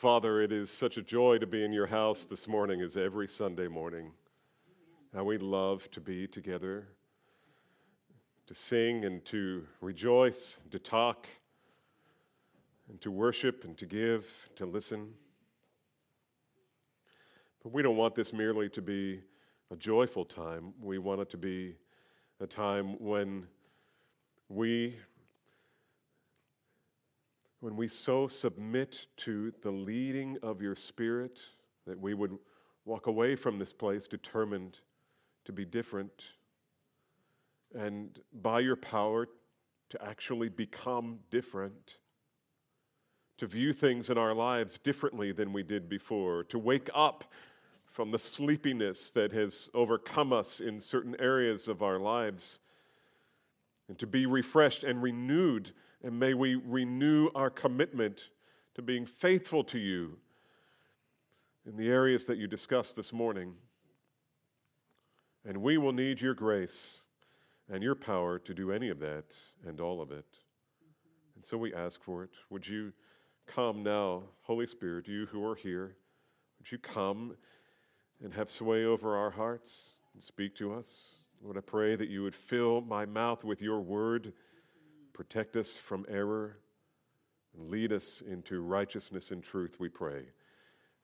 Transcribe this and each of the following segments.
Father, it is such a joy to be in your house this morning as every Sunday morning. How we love to be together, to sing and to rejoice, to talk, and to worship and to give, to listen. But we don't want this merely to be a joyful time. We want it to be a time when we when we so submit to the leading of your spirit that we would walk away from this place determined to be different and by your power to actually become different to view things in our lives differently than we did before to wake up from the sleepiness that has overcome us in certain areas of our lives, and to be refreshed and renewed. And may we renew our commitment to being faithful to you in the areas that you discussed this morning. And we will need your grace and your power to do any of that and all of it. And so we ask for it. Would you come now, Holy Spirit, you who are here? Would you come and have sway over our hearts and speak to us. Lord, I pray that you would fill my mouth with your word, protect us from error, and lead us into righteousness and truth, we pray.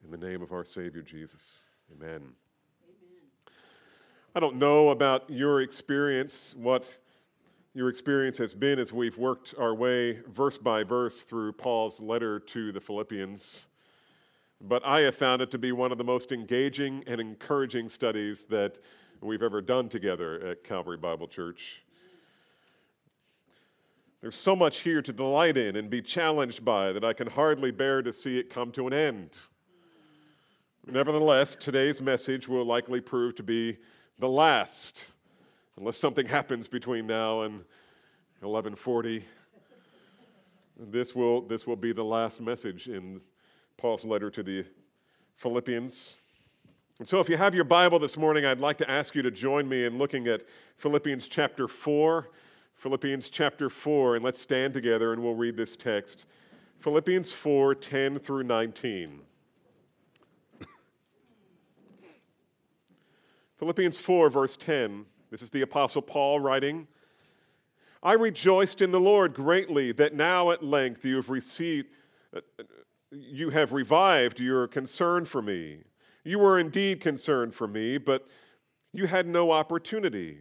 In the name of our Savior Jesus. Amen. Amen. I don't know about your experience, what your experience has been as we've worked our way verse by verse through Paul's letter to the Philippians. But I have found it to be one of the most engaging and encouraging studies that we've ever done together at Calvary Bible Church. There's so much here to delight in and be challenged by that I can hardly bear to see it come to an end. Nevertheless, today's message will likely prove to be the last, unless something happens between now and 1140. This will, this will be the last message in Paul's letter to the Philippians. And so, if you have your Bible this morning, I'd like to ask you to join me in looking at Philippians chapter 4. Philippians chapter 4, and let's stand together and we'll read this text. Philippians 4 10 through 19. Philippians 4, verse 10. This is the Apostle Paul writing. I rejoiced in the Lord greatly that now at length you have received uh, uh, you have revived your concern for me. You were indeed concerned for me, but you had no opportunity.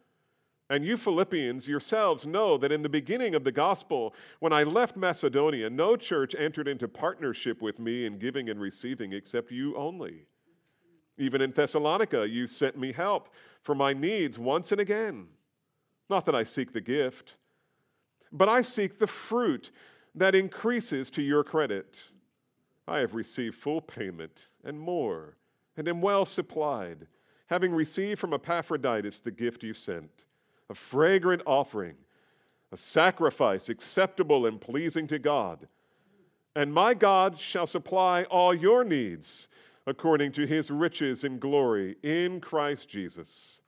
And you Philippians yourselves know that in the beginning of the gospel, when I left Macedonia, no church entered into partnership with me in giving and receiving except you only. Even in Thessalonica, you sent me help for my needs once and again. Not that I seek the gift, but I seek the fruit that increases to your credit. I have received full payment and more and am well supplied, having received from Epaphroditus the gift you sent, a fragrant offering, a sacrifice acceptable and pleasing to God. And my God shall supply all your needs according to his riches and glory in Christ Jesus.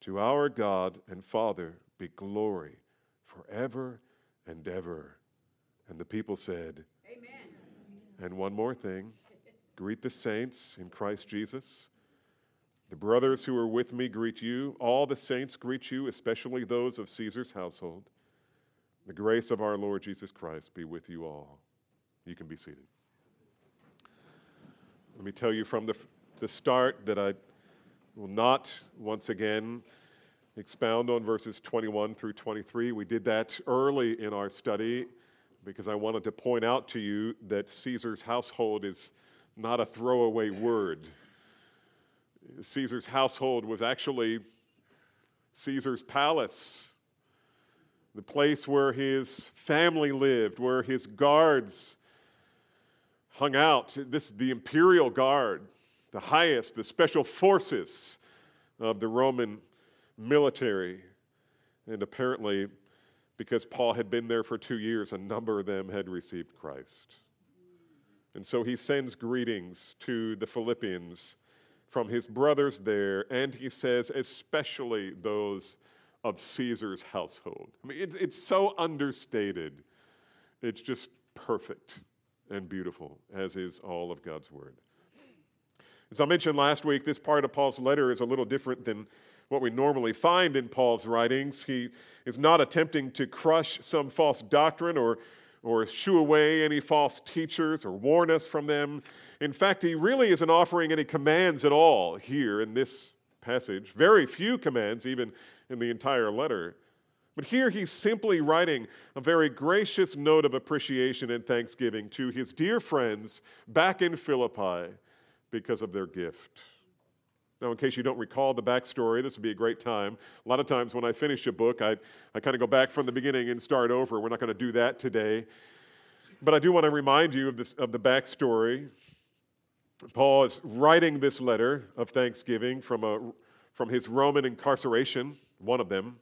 To our God and Father be glory forever and ever. And the people said, Amen. And one more thing. Greet the saints in Christ Jesus. The brothers who are with me greet you. All the saints greet you, especially those of Caesar's household. The grace of our Lord Jesus Christ be with you all. You can be seated. Let me tell you from the, the start that I will not once again expound on verses 21 through 23. We did that early in our study because I wanted to point out to you that Caesar's household is not a throwaway word. Caesar's household was actually Caesar's palace, the place where his family lived, where his guards hung out. This the imperial guard, the highest, the special forces of the Roman military. And apparently, because Paul had been there for two years, a number of them had received Christ. And so he sends greetings to the Philippians from his brothers there, and he says, especially those of Caesar's household. I mean, it's, it's so understated. It's just perfect and beautiful, as is all of God's word. As I mentioned last week, this part of Paul's letter is a little different than what we normally find in Paul's writings. He is not attempting to crush some false doctrine or or shoo away any false teachers or warn us from them. In fact, he really isn't offering any commands at all here in this passage. Very few commands, even in the entire letter. But here he's simply writing a very gracious note of appreciation and thanksgiving to his dear friends back in Philippi because of their gift. Now, in case you don't recall the backstory, this would be a great time. A lot of times when I finish a book, I, I kind of go back from the beginning and start over. We're not going to do that today. But I do want to remind you of, this, of the backstory. Paul is writing this letter of thanksgiving from, a, from his Roman incarceration, one of them.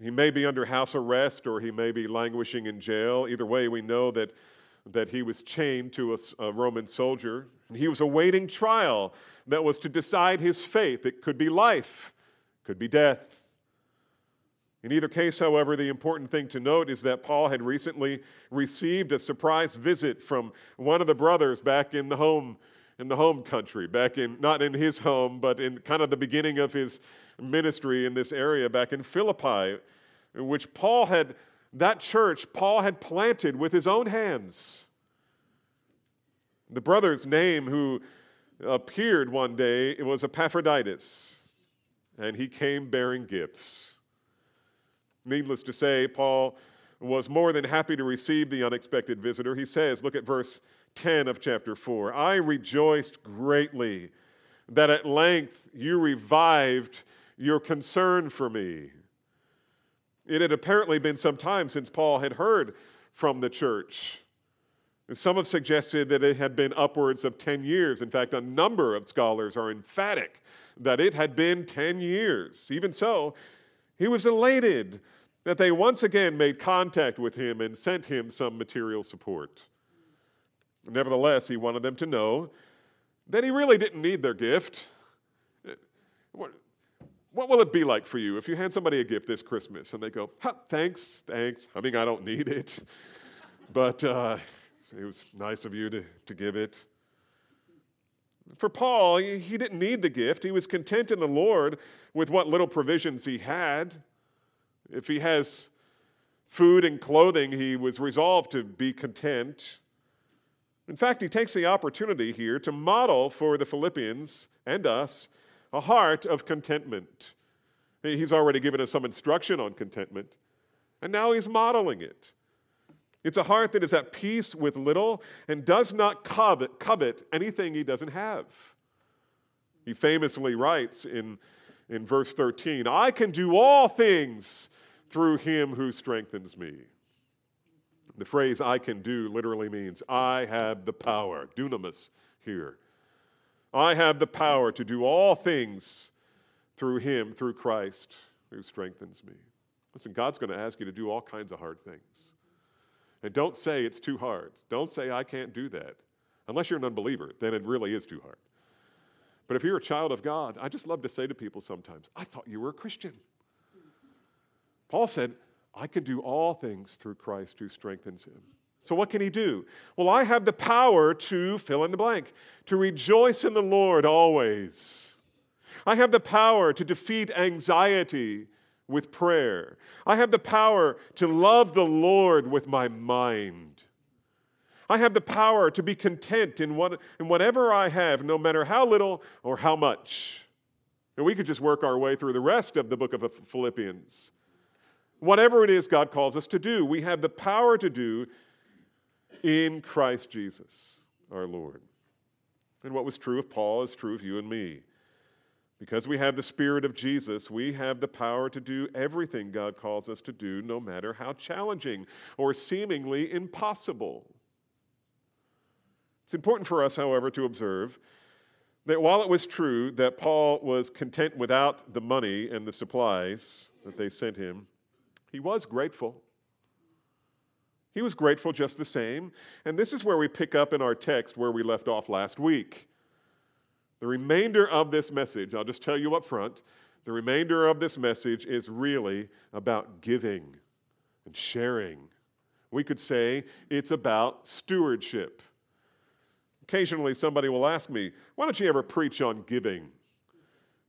He may be under house arrest or he may be languishing in jail. Either way, we know that, that he was chained to a, a Roman soldier. And he was awaiting trial that was to decide his fate. It could be life, could be death. In either case, however, the important thing to note is that Paul had recently received a surprise visit from one of the brothers back in the home in the home country, back in not in his home, but in kind of the beginning of his ministry in this area back in Philippi, which Paul had that church Paul had planted with his own hands. The brother's name who appeared one day, was Epaphroditus, and he came bearing gifts. Needless to say, Paul was more than happy to receive the unexpected visitor. He says, look at verse 10 of chapter 4 I rejoiced greatly that at length you revived your concern for me. It had apparently been some time since Paul had heard from the church. And some have suggested that it had been upwards of 10 years. In fact, a number of scholars are emphatic that it had been 10 years. Even so, he was elated that they once again made contact with him and sent him some material support. Nevertheless, he wanted them to know that he really didn't need their gift. What, what will it be like for you if you hand somebody a gift this Christmas and they go, thanks, thanks. I mean, I don't need it, but uh, it was nice of you to, to give it. For Paul, he didn't need the gift. He was content in the Lord with what little provisions he had. If he has food and clothing, he was resolved to be content. In fact, he takes the opportunity here to model for the Philippians and us a heart of contentment. He's already given us some instruction on contentment, and now he's modeling it. It's a heart that is at peace with little and does not covet, covet anything he doesn't have. He famously writes in, in verse 13 I can do all things through him who strengthens me. The phrase I can do literally means I have the power, dunamis here. I have the power to do all things through him, through Christ who strengthens me. Listen, God's going to ask you to do all kinds of hard things. And don't say it's too hard. Don't say I can't do that. Unless you're an unbeliever, then it really is too hard. But if you're a child of God, I just love to say to people sometimes, I thought you were a Christian. Paul said, I can do all things through Christ who strengthens him. So, what can he do? Well, I have the power to fill in the blank, to rejoice in the Lord always. I have the power to defeat anxiety with prayer. I have the power to love the Lord with my mind. I have the power to be content in, what, in whatever I have, no matter how little or how much. And we could just work our way through the rest of the book of Philippians. Whatever it is God calls us to do, we have the power to do in Christ Jesus, our Lord. And what was true of Paul is true of you and me. Because we have the Spirit of Jesus, we have the power to do everything God calls us to do, no matter how challenging or seemingly impossible. It's important for us, however, to observe that while it was true that Paul was content without the money and the supplies that they sent him, he was grateful. He was grateful just the same. And this is where we pick up in our text where we left off last week. The remainder of this message, I'll just tell you up front, the remainder of this message is really about giving and sharing. We could say it's about stewardship. Occasionally, somebody will ask me, Why don't you ever preach on giving?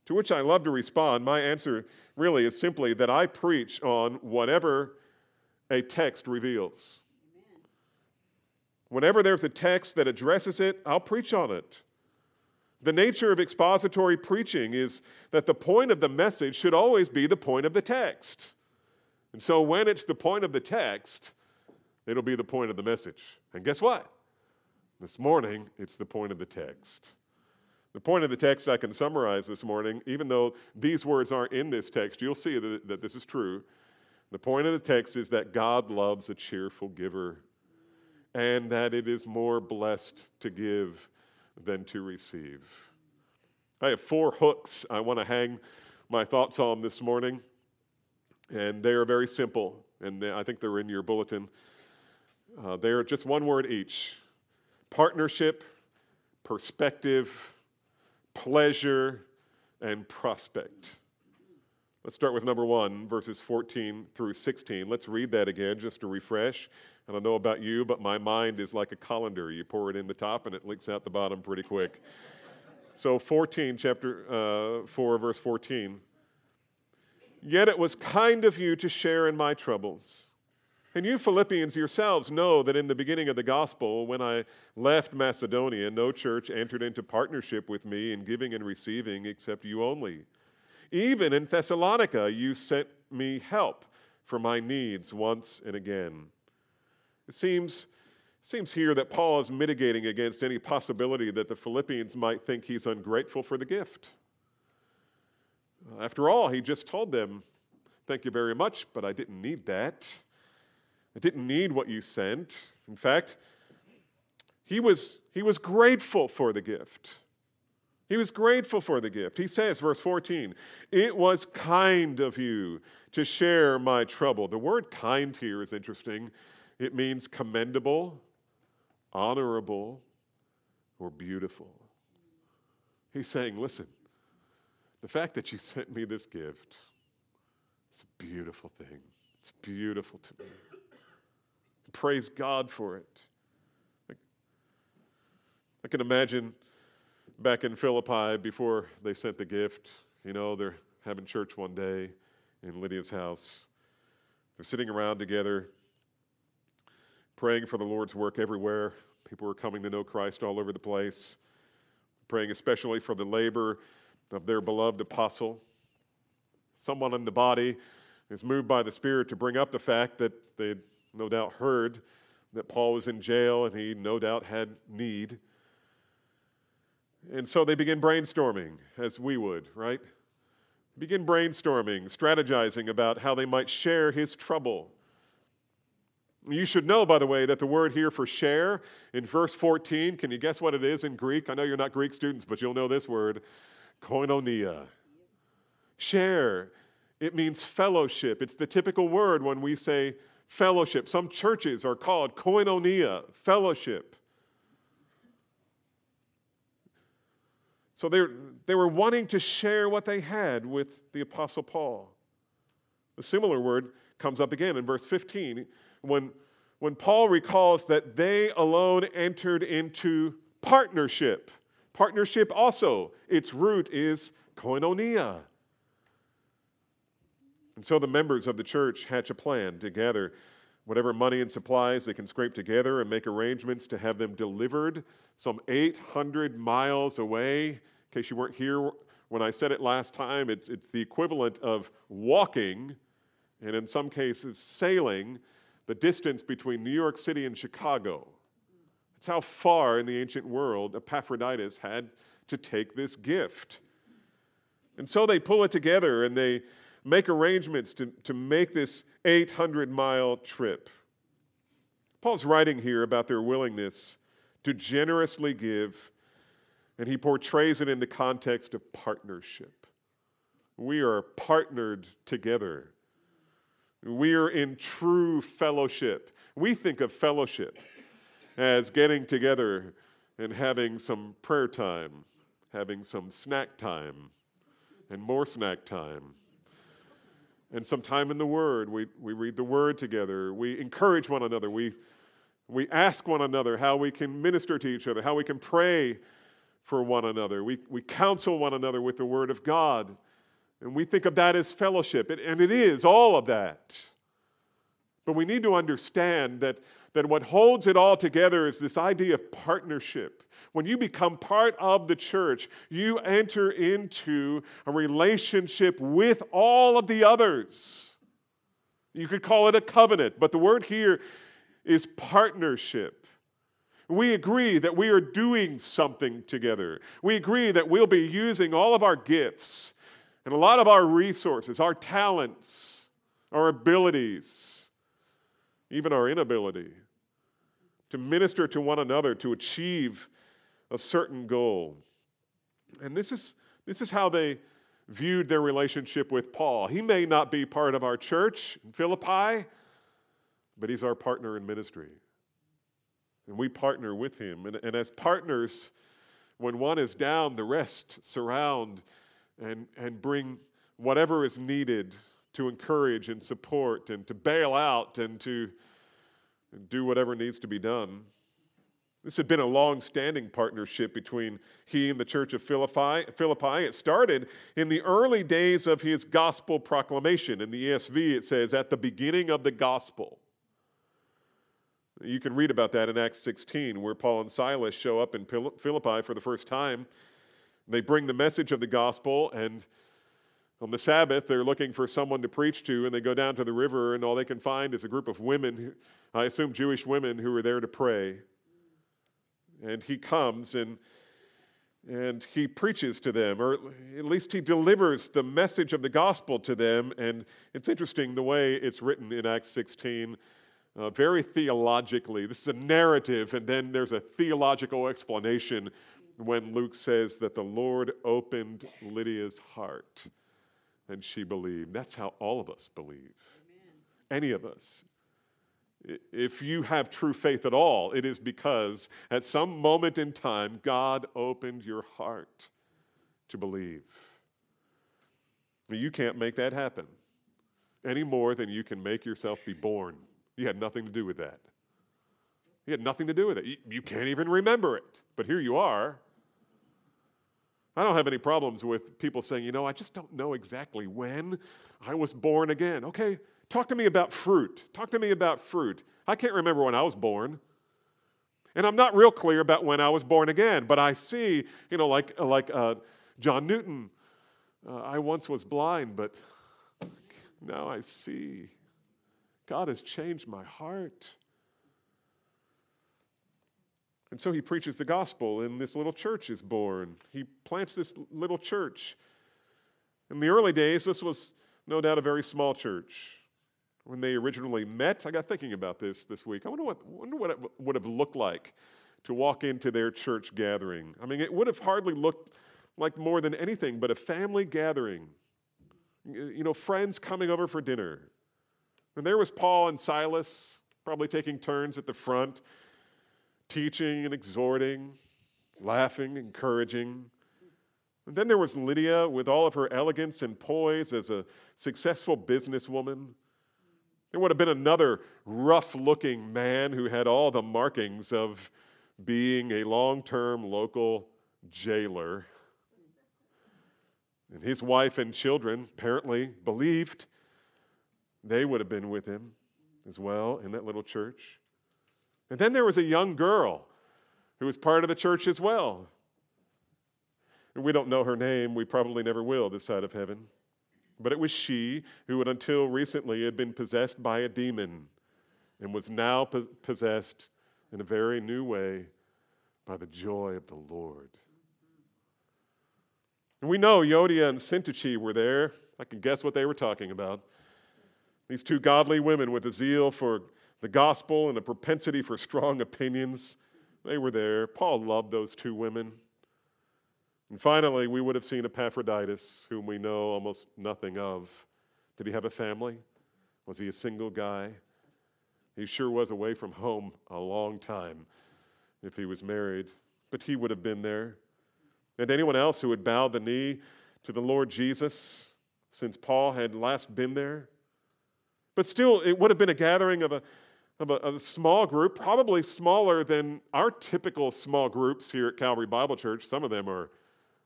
To which I love to respond. My answer really is simply that I preach on whatever a text reveals. Whenever there's a text that addresses it, I'll preach on it. The nature of expository preaching is that the point of the message should always be the point of the text. And so when it's the point of the text, it'll be the point of the message. And guess what? This morning, it's the point of the text. The point of the text I can summarize this morning, even though these words aren't in this text, you'll see that, that this is true. The point of the text is that God loves a cheerful giver and that it is more blessed to give than to receive. I have four hooks I want to hang my thoughts on this morning, and they are very simple, and I think they're in your bulletin. Uh, they are just one word each partnership, perspective, pleasure, and prospect. Let's start with number one, verses 14 through 16. Let's read that again just to refresh. I don't know about you, but my mind is like a colander. You pour it in the top and it leaks out the bottom pretty quick. So, 14, chapter uh, 4, verse 14. Yet it was kind of you to share in my troubles. And you Philippians yourselves know that in the beginning of the gospel, when I left Macedonia, no church entered into partnership with me in giving and receiving except you only. Even in Thessalonica, you sent me help for my needs once and again. It seems, seems here that Paul is mitigating against any possibility that the Philippians might think he's ungrateful for the gift. After all, he just told them, Thank you very much, but I didn't need that. I didn't need what you sent. In fact, he was, he was grateful for the gift. He was grateful for the gift. He says, verse 14, it was kind of you to share my trouble. The word kind here is interesting. It means commendable, honorable, or beautiful. He's saying, listen, the fact that you sent me this gift, it's a beautiful thing. It's beautiful to me. Praise God for it. I can imagine back in Philippi before they sent the gift, you know, they're having church one day in Lydia's house. They're sitting around together praying for the Lord's work everywhere. People are coming to know Christ all over the place, praying especially for the labor of their beloved apostle. Someone in the body is moved by the Spirit to bring up the fact that they no doubt heard that Paul was in jail and he no doubt had need. And so they begin brainstorming, as we would, right? Begin brainstorming, strategizing about how they might share his trouble you should know, by the way, that the word here for share in verse 14, can you guess what it is in Greek? I know you're not Greek students, but you'll know this word koinonia. Share. It means fellowship. It's the typical word when we say fellowship. Some churches are called koinonia, fellowship. So they they were wanting to share what they had with the Apostle Paul. A similar word comes up again in verse 15 when, when Paul recalls that they alone entered into partnership. Partnership also, its root is koinonia. And so the members of the church hatch a plan to gather whatever money and supplies they can scrape together and make arrangements to have them delivered some 800 miles away. In case you weren't here when I said it last time, it's, it's the equivalent of walking, and in some cases, sailing the distance between New York City and Chicago. It's how far in the ancient world Epaphroditus had to take this gift. And so they pull it together and they make arrangements to, to make this 800 mile trip. Paul's writing here about their willingness to generously give And he portrays it in the context of partnership. We are partnered together. We are in true fellowship. We think of fellowship as getting together and having some prayer time, having some snack time, and more snack time, and some time in the Word. We, we read the Word together. We encourage one another. We, we ask one another how we can minister to each other, how we can pray for one another. We, we counsel one another with the Word of God. And we think of that as fellowship, and it is all of that. But we need to understand that, that what holds it all together is this idea of partnership. When you become part of the church, you enter into a relationship with all of the others. You could call it a covenant, but the word here is partnership. We agree that we are doing something together. We agree that we'll be using all of our gifts and a lot of our resources, our talents, our abilities, even our inability to minister to one another to achieve a certain goal. And this is, this is how they viewed their relationship with Paul. He may not be part of our church in Philippi, but he's our partner in ministry. And we partner with him. And, and as partners, when one is down, the rest surround and, and bring whatever is needed to encourage and support and to bail out and to do whatever needs to be done. This had been a long standing partnership between he and the church of Philippi. Philippi. It started in the early days of his gospel proclamation. In the ESV, it says, at the beginning of the gospel. You can read about that in Acts 16, where Paul and Silas show up in Philippi for the first time. They bring the message of the gospel, and on the Sabbath, they're looking for someone to preach to, and they go down to the river, and all they can find is a group of women, I assume Jewish women, who are there to pray. And he comes and and he preaches to them, or at least he delivers the message of the gospel to them. And it's interesting the way it's written in Acts 16 uh, very theologically. This is a narrative, and then there's a theological explanation when Luke says that the Lord opened Lydia's heart and she believed. That's how all of us believe. Amen. Any of us. If you have true faith at all, it is because at some moment in time, God opened your heart to believe. You can't make that happen any more than you can make yourself be born. You had nothing to do with that. You had nothing to do with it. You, you can't even remember it. But here you are. I don't have any problems with people saying, you know, I just don't know exactly when I was born again. Okay, talk to me about fruit. Talk to me about fruit. I can't remember when I was born. And I'm not real clear about when I was born again, but I see, you know, like, like uh, John Newton, uh, I once was blind, but now I see. God has changed my heart. And so he preaches the gospel, and this little church is born. He plants this little church. In the early days, this was no doubt a very small church. When they originally met, I got thinking about this this week. I wonder what, wonder what it would have looked like to walk into their church gathering. I mean, it would have hardly looked like more than anything but a family gathering. You know, friends coming over for dinner, and there was Paul and Silas, probably taking turns at the front, teaching and exhorting, laughing, encouraging. And then there was Lydia with all of her elegance and poise as a successful businesswoman. There would have been another rough looking man who had all the markings of being a long term local jailer. And his wife and children apparently believed they would have been with him as well in that little church. And then there was a young girl who was part of the church as well. And we don't know her name, we probably never will this side of heaven. But it was she who, had until recently, had been possessed by a demon and was now possessed in a very new way by the joy of the Lord. And we know Euodia and Syntyche were there. I can guess what they were talking about. These two godly women with a zeal for the gospel and a propensity for strong opinions, they were there. Paul loved those two women. And finally, we would have seen Epaphroditus, whom we know almost nothing of. Did he have a family? Was he a single guy? He sure was away from home a long time if he was married, but he would have been there. And anyone else who would bow the knee to the Lord Jesus since Paul had last been there. But still, it would have been a gathering of a, of a, a small group, probably smaller than our typical small groups here at Calvary Bible Church. Some of them are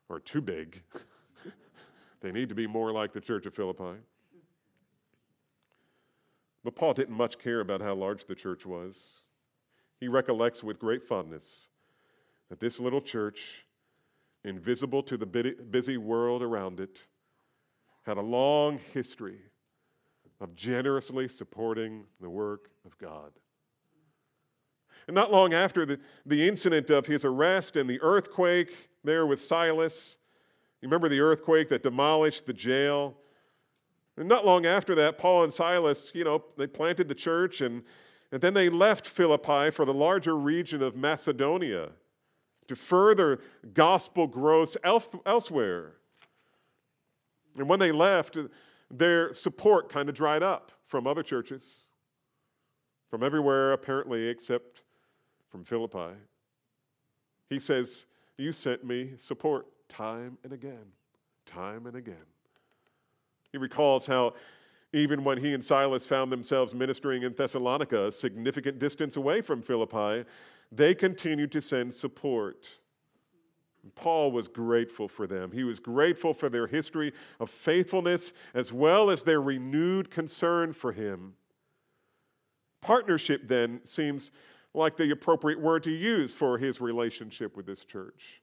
are too big. they need to be more like the church of Philippi. But Paul didn't much care about how large the church was. He recollects with great fondness that this little church, invisible to the busy world around it, had a long history of generously supporting the work of God. And not long after the, the incident of his arrest and the earthquake there with Silas, you remember the earthquake that demolished the jail? And not long after that, Paul and Silas, you know, they planted the church and, and then they left Philippi for the larger region of Macedonia to further gospel growth else, elsewhere. And when they left, their support kind of dried up from other churches, from everywhere apparently except from Philippi. He says, You sent me support time and again, time and again. He recalls how even when he and Silas found themselves ministering in Thessalonica, a significant distance away from Philippi, they continued to send support. Paul was grateful for them. He was grateful for their history of faithfulness as well as their renewed concern for him. Partnership then seems like the appropriate word to use for his relationship with this church.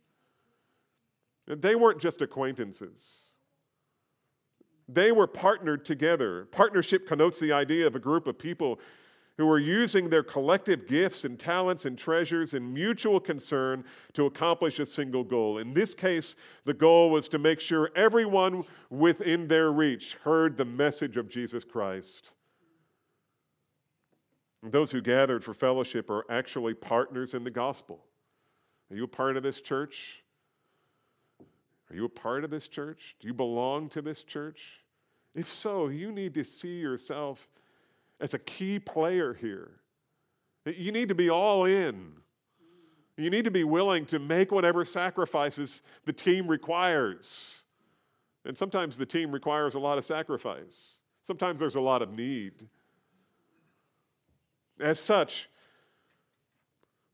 They weren't just acquaintances. They were partnered together. Partnership connotes the idea of a group of people who are using their collective gifts and talents and treasures in mutual concern to accomplish a single goal. In this case, the goal was to make sure everyone within their reach heard the message of Jesus Christ. Those who gathered for fellowship are actually partners in the gospel. Are you a part of this church? Are you a part of this church? Do you belong to this church? If so, you need to see yourself as a key player here. You need to be all in. You need to be willing to make whatever sacrifices the team requires. And sometimes the team requires a lot of sacrifice. Sometimes there's a lot of need. As such,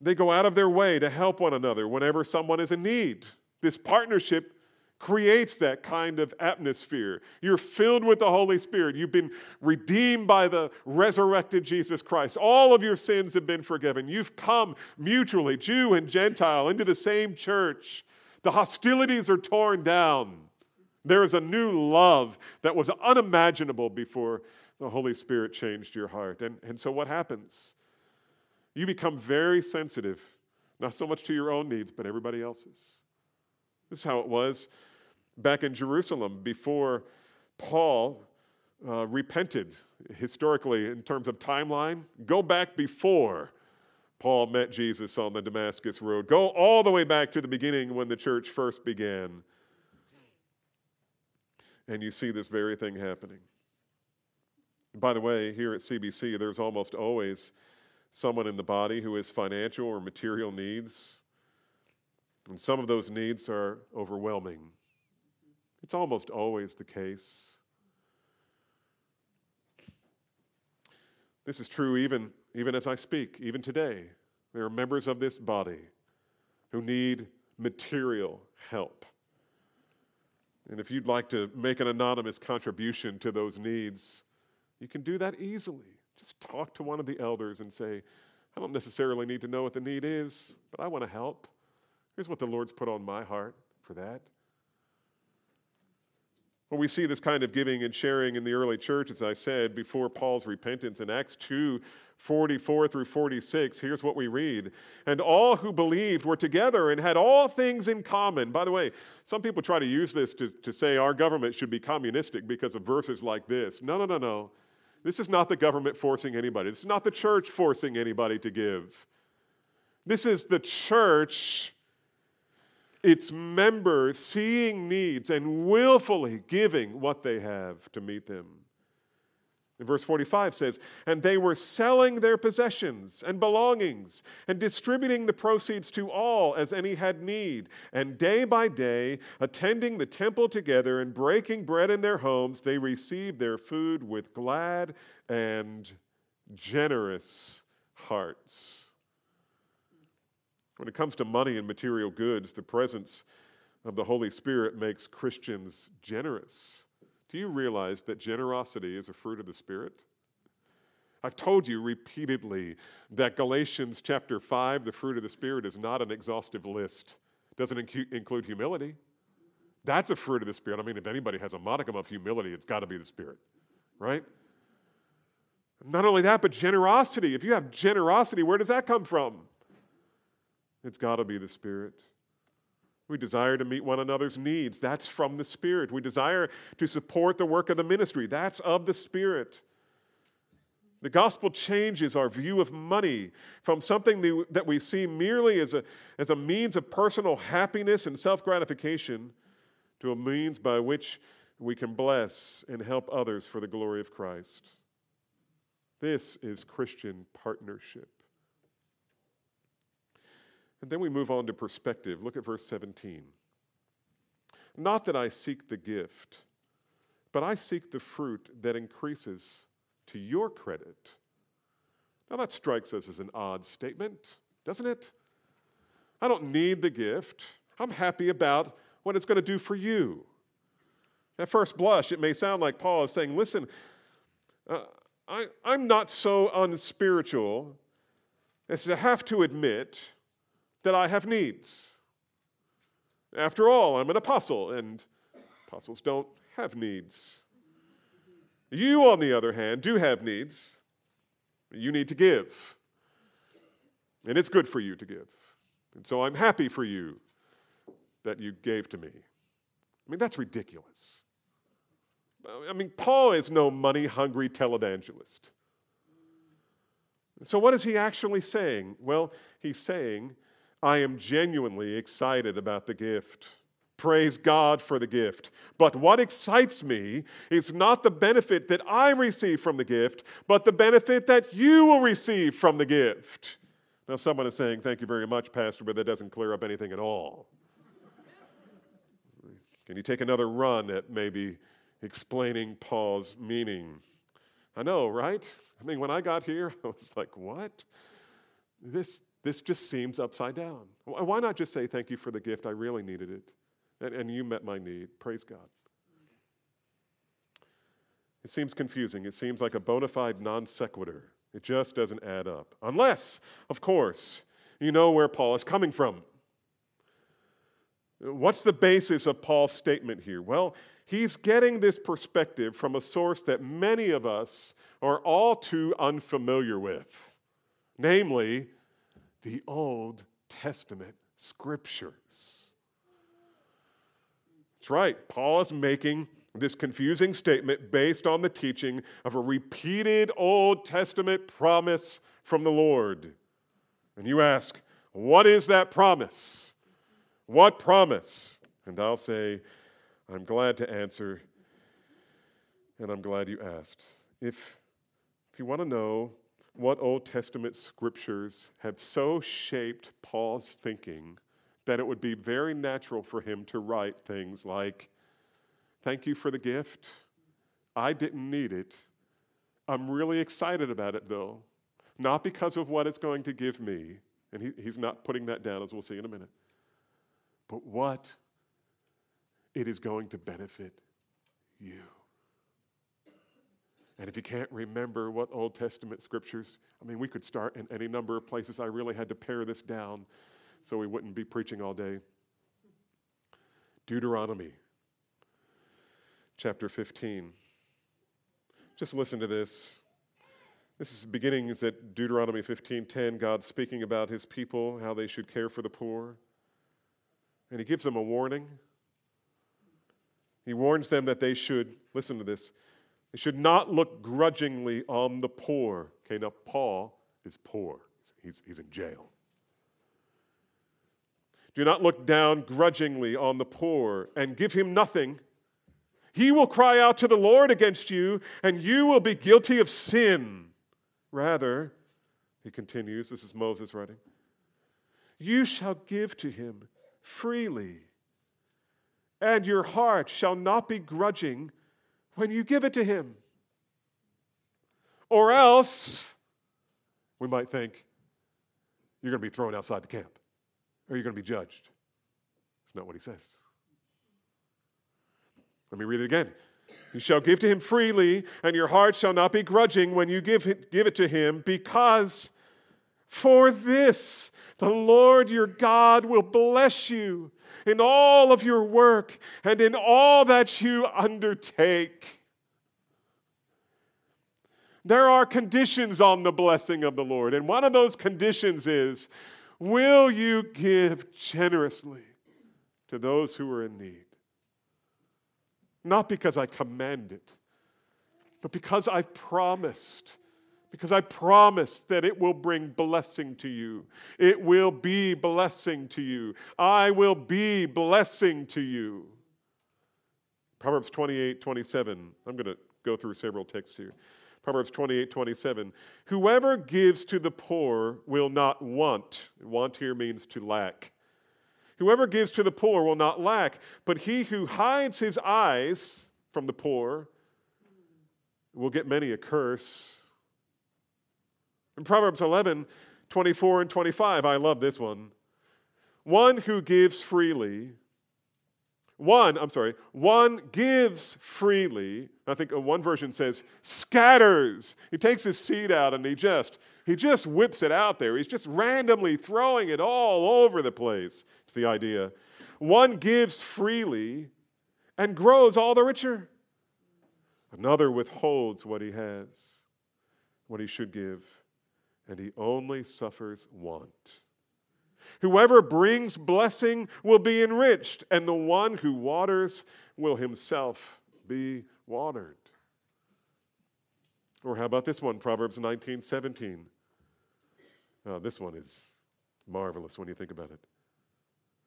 they go out of their way to help one another whenever someone is in need. This partnership creates that kind of atmosphere. You're filled with the Holy Spirit. You've been redeemed by the resurrected Jesus Christ. All of your sins have been forgiven. You've come mutually, Jew and Gentile, into the same church. The hostilities are torn down. There is a new love that was unimaginable before the Holy Spirit changed your heart. And, and so what happens? You become very sensitive, not so much to your own needs, but everybody else's. This is how it was back in Jerusalem before Paul uh, repented historically in terms of timeline. Go back before Paul met Jesus on the Damascus Road. Go all the way back to the beginning when the church first began. And you see this very thing happening. By the way, here at CBC, there's almost always someone in the body who has financial or material needs. And some of those needs are overwhelming. It's almost always the case. This is true even, even as I speak, even today. There are members of this body who need material help. And if you'd like to make an anonymous contribution to those needs, you can do that easily. Just talk to one of the elders and say, I don't necessarily need to know what the need is, but I want to help. Here's what the Lord's put on my heart for that. Well, we see this kind of giving and sharing in the early church, as I said, before Paul's repentance. In Acts 2 44 through 46, here's what we read. And all who believed were together and had all things in common. By the way, some people try to use this to, to say our government should be communistic because of verses like this. No, no, no, no. This is not the government forcing anybody. This is not the church forcing anybody to give. This is the church its members seeing needs and willfully giving what they have to meet them. In verse 45 says, And they were selling their possessions and belongings and distributing the proceeds to all as any had need. And day by day, attending the temple together and breaking bread in their homes, they received their food with glad and generous hearts. When it comes to money and material goods, the presence of the Holy Spirit makes Christians generous. Do you realize that generosity is a fruit of the Spirit? I've told you repeatedly that Galatians chapter 5, the fruit of the Spirit, is not an exhaustive list. It doesn't include humility. That's a fruit of the Spirit. I mean, if anybody has a modicum of humility, it's got to be the Spirit, right? Not only that, but generosity. If you have generosity, where does that come from? It's got to be the Spirit. We desire to meet one another's needs. That's from the Spirit. We desire to support the work of the ministry. That's of the Spirit. The gospel changes our view of money from something that we see merely as a, as a means of personal happiness and self gratification to a means by which we can bless and help others for the glory of Christ. This is Christian partnership. And then we move on to perspective. Look at verse 17. Not that I seek the gift, but I seek the fruit that increases to your credit. Now that strikes us as an odd statement, doesn't it? I don't need the gift. I'm happy about what it's going to do for you. At first blush, it may sound like Paul is saying, listen, uh, I, I'm not so unspiritual as to have to admit that I have needs. After all, I'm an apostle, and apostles don't have needs. You, on the other hand, do have needs. You need to give. And it's good for you to give. And so I'm happy for you that you gave to me. I mean, that's ridiculous. I mean, Paul is no money hungry televangelist. So, what is he actually saying? Well, he's saying I am genuinely excited about the gift. Praise God for the gift. But what excites me is not the benefit that I receive from the gift, but the benefit that you will receive from the gift. Now, someone is saying, Thank you very much, Pastor, but that doesn't clear up anything at all. Can you take another run at maybe explaining Paul's meaning? I know, right? I mean, when I got here, I was like, What? This, this just seems upside down. Why not just say, Thank you for the gift? I really needed it. And, and you met my need. Praise God. It seems confusing. It seems like a bona fide non sequitur. It just doesn't add up. Unless, of course, you know where Paul is coming from. What's the basis of Paul's statement here? Well, he's getting this perspective from a source that many of us are all too unfamiliar with, namely the Old Testament scriptures. That's right. Paul is making this confusing statement based on the teaching of a repeated Old Testament promise from the Lord. And you ask, what is that promise? What promise? And I'll say, I'm glad to answer, and I'm glad you asked. If, if you want to know what Old Testament scriptures have so shaped Paul's thinking that it would be very natural for him to write things like, Thank you for the gift. I didn't need it. I'm really excited about it, though, not because of what it's going to give me. And he, he's not putting that down, as we'll see in a minute, but what it is going to benefit you. And if you can't remember what Old Testament scriptures, I mean, we could start in any number of places. I really had to pare this down so we wouldn't be preaching all day. Deuteronomy chapter 15. Just listen to this. This is beginnings at Deuteronomy 15:10, God speaking about his people, how they should care for the poor. And he gives them a warning. He warns them that they should, listen to this, they should not look grudgingly on the poor. Okay, now Paul is poor, he's, he's in jail. Do not look down grudgingly on the poor and give him nothing. He will cry out to the Lord against you, and you will be guilty of sin. Rather, he continues, this is Moses writing, you shall give to him freely, and your heart shall not be grudging when you give it to him. Or else, we might think, you're going to be thrown outside the camp, or you're going to be judged. It's not what he says. Let me read it again. You shall give to him freely, and your heart shall not be grudging when you give it, give it to him, because for this the Lord your God will bless you in all of your work and in all that you undertake. There are conditions on the blessing of the Lord, and one of those conditions is will you give generously to those who are in need? Not because I command it, but because I've promised. Because I promise that it will bring blessing to you. It will be blessing to you. I will be blessing to you. Proverbs 28 27. I'm going to go through several texts here. Proverbs 28 27. Whoever gives to the poor will not want. Want here means to lack. Whoever gives to the poor will not lack, but he who hides his eyes from the poor will get many a curse. In Proverbs 11, 24 and 25, I love this one. One who gives freely, one, I'm sorry, one gives freely. I think one version says scatters. He takes his seed out and he just he just whips it out there. He's just randomly throwing it all over the place. It's the idea. One gives freely and grows all the richer. Another withholds what he has, what he should give, and he only suffers want. Whoever brings blessing will be enriched, and the one who waters will himself be watered. Or how about this one, Proverbs 19 17? Oh, uh, this one is marvelous when you think about it.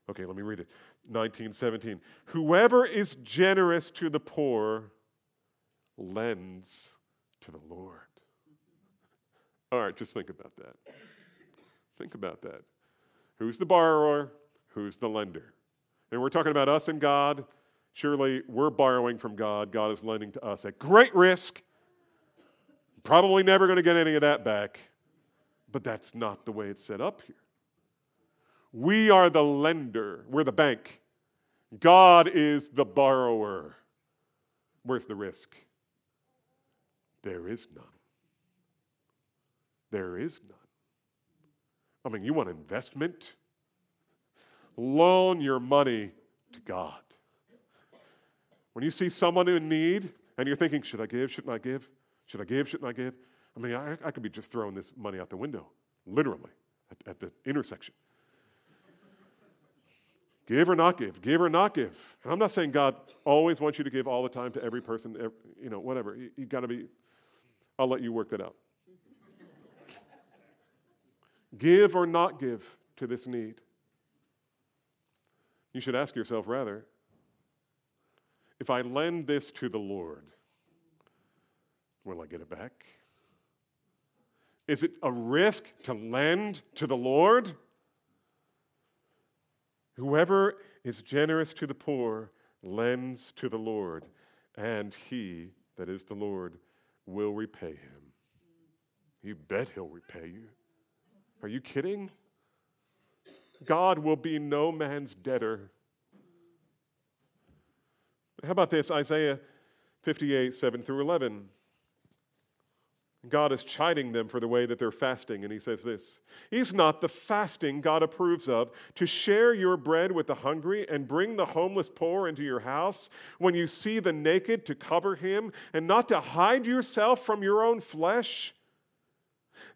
Okay, let me read it. 1917. Whoever is generous to the poor lends to the Lord. All right, just think about that. Think about that. Who's the borrower? Who's the lender? And we're talking about us and God. Surely we're borrowing from God. God is lending to us at great risk. Probably never going to get any of that back. But that's not the way it's set up here. We are the lender, we're the bank. God is the borrower. Where's the risk? There is none. There is none. I mean, you want investment? Loan your money to God. When you see someone in need and you're thinking, should I give? Shouldn't I give? Should I give? Shouldn't I give? I mean, I, I could be just throwing this money out the window, literally, at, at the intersection. Give or not give, give or not give. And I'm not saying God always wants you to give all the time to every person, every, you know, whatever. You, you got to be, I'll let you work that out. Give or not give to this need. You should ask yourself rather if I lend this to the Lord, will I get it back? Is it a risk to lend to the Lord? Whoever is generous to the poor lends to the Lord, and he, that is the Lord, will repay him. You bet he'll repay you. Are you kidding? God will be no man's debtor. How about this? Isaiah 58, 7 through 11. God is chiding them for the way that they're fasting, and he says this Is not the fasting God approves of to share your bread with the hungry and bring the homeless poor into your house, when you see the naked to cover him, and not to hide yourself from your own flesh?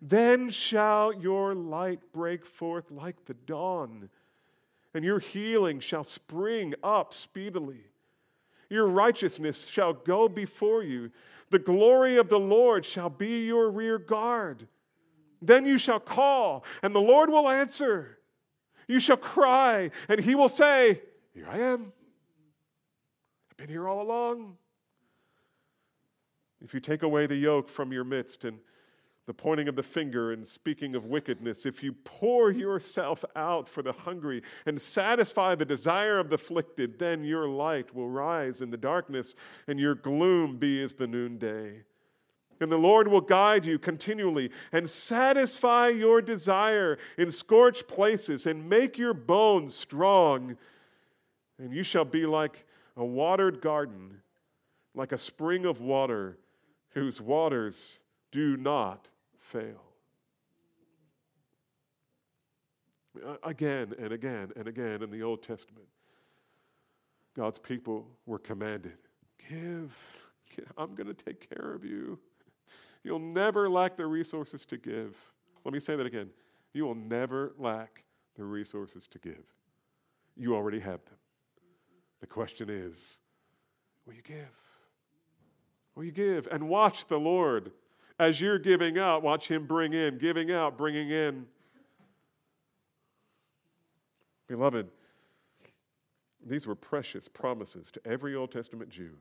Then shall your light break forth like the dawn, and your healing shall spring up speedily. Your righteousness shall go before you. The glory of the Lord shall be your rear guard. Then you shall call, and the Lord will answer. You shall cry, and he will say, Here I am. I've been here all along. If you take away the yoke from your midst and the pointing of the finger and speaking of wickedness, if you pour yourself out for the hungry and satisfy the desire of the afflicted, then your light will rise in the darkness and your gloom be as the noonday. And the Lord will guide you continually and satisfy your desire in scorched places and make your bones strong. And you shall be like a watered garden, like a spring of water whose waters do not fail. Again and again and again in the Old Testament, God's people were commanded give, I'm going to take care of you. You'll never lack the resources to give. Let me say that again. You will never lack the resources to give. You already have them. The question is will you give? Will you give? And watch the Lord as you're giving out, watch Him bring in, giving out, bringing in. Beloved, these were precious promises to every Old Testament Jew.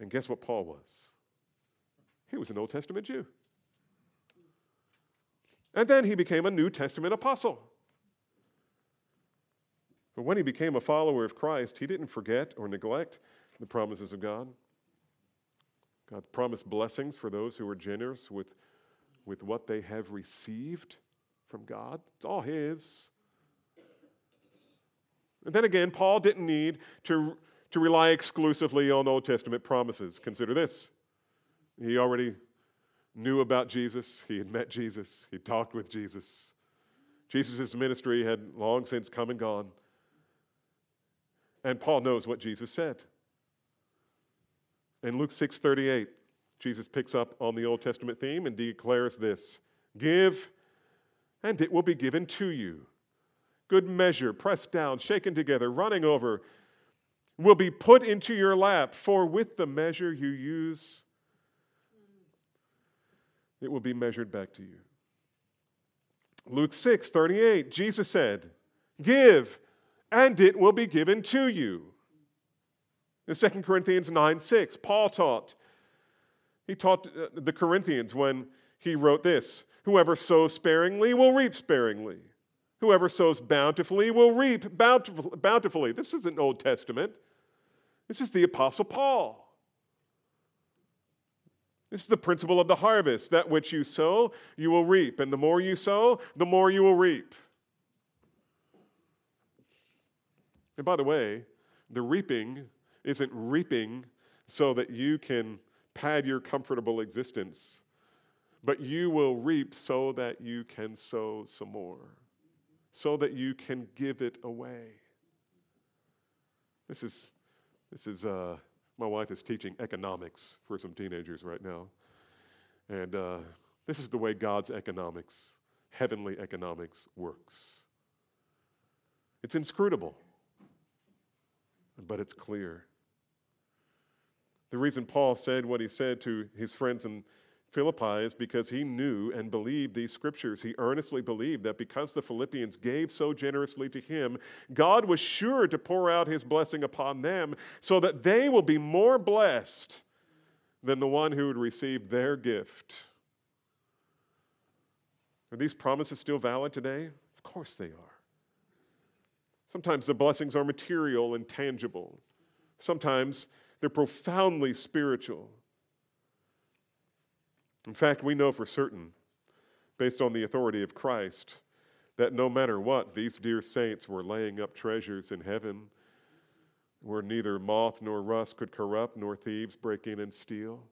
And guess what Paul was? He was an Old Testament Jew. And then he became a New Testament apostle. But when he became a follower of Christ, he didn't forget or neglect the promises of God. God promised blessings for those who are generous with, with what they have received from God. It's all His. And then again, Paul didn't need to, to rely exclusively on Old Testament promises. Consider this he already knew about Jesus, he had met Jesus, he talked with Jesus. Jesus' ministry had long since come and gone. And Paul knows what Jesus said. In Luke 6:38, Jesus picks up on the Old Testament theme and declares this: "Give, and it will be given to you. Good measure, pressed down, shaken together, running over, will be put into your lap, for with the measure you use, it will be measured back to you." Luke 6:38, Jesus said, "Give, and it will be given to you." In 2 Corinthians 9 6, Paul taught. He taught uh, the Corinthians when he wrote this Whoever sows sparingly will reap sparingly. Whoever sows bountifully will reap bountifully. This isn't Old Testament. This is the Apostle Paul. This is the principle of the harvest. That which you sow, you will reap. And the more you sow, the more you will reap. And by the way, the reaping isn't reaping so that you can pad your comfortable existence, but you will reap so that you can sow some more, so that you can give it away. This is, this is, uh, my wife is teaching economics for some teenagers right now. And uh, this is the way God's economics, heavenly economics, works. It's inscrutable, but it's clear. The reason Paul said what he said to his friends in Philippi is because he knew and believed these scriptures. He earnestly believed that because the Philippians gave so generously to him, God was sure to pour out his blessing upon them so that they will be more blessed than the one who would receive their gift. Are these promises still valid today? Of course they are. Sometimes the blessings are material and tangible. Sometimes they're profoundly spiritual. In fact, we know for certain, based on the authority of Christ, that no matter what, these dear saints were laying up treasures in heaven where neither moth nor rust could corrupt, nor thieves break in and steal.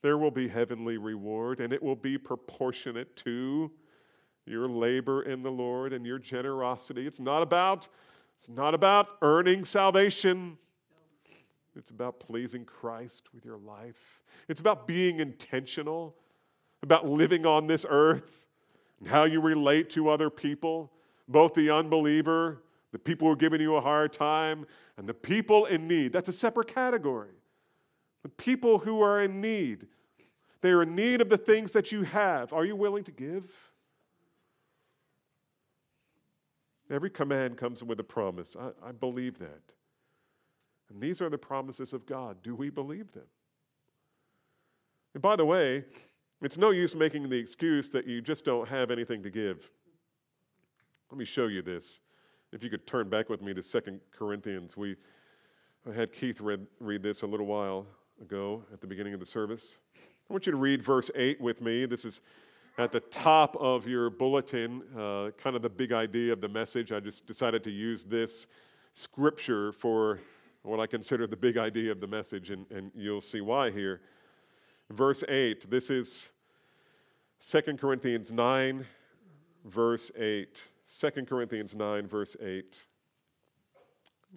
There will be heavenly reward, and it will be proportionate to your labor in the Lord and your generosity. It's not about, it's not about earning salvation. It's about pleasing Christ with your life. It's about being intentional, about living on this earth and how you relate to other people, both the unbeliever, the people who are giving you a hard time, and the people in need. That's a separate category. The people who are in need, they are in need of the things that you have. Are you willing to give? Every command comes with a promise. I, I believe that. And these are the promises of God. Do we believe them? And by the way, it's no use making the excuse that you just don't have anything to give. Let me show you this. If you could turn back with me to Second Corinthians. We I had Keith read, read this a little while ago at the beginning of the service. I want you to read verse 8 with me. This is at the top of your bulletin, uh, kind of the big idea of the message. I just decided to use this scripture for what I consider the big idea of the message, and, and you'll see why here. Verse 8, this is 2 Corinthians 9, verse 8. 2 Corinthians 9, verse 8.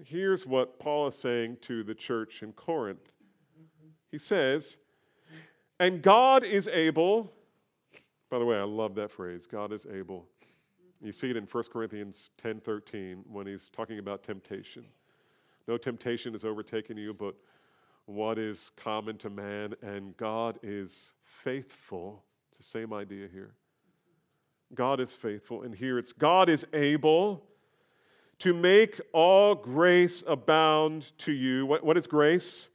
Here's what Paul is saying to the church in Corinth. He says, And God is able, by the way, I love that phrase, God is able. You see it in 1 Corinthians 10 13 when he's talking about temptation. No temptation has overtaken you, but what is common to man, and God is faithful. It's the same idea here. God is faithful. And here it's God is able to make all grace abound to you. What, what is grace?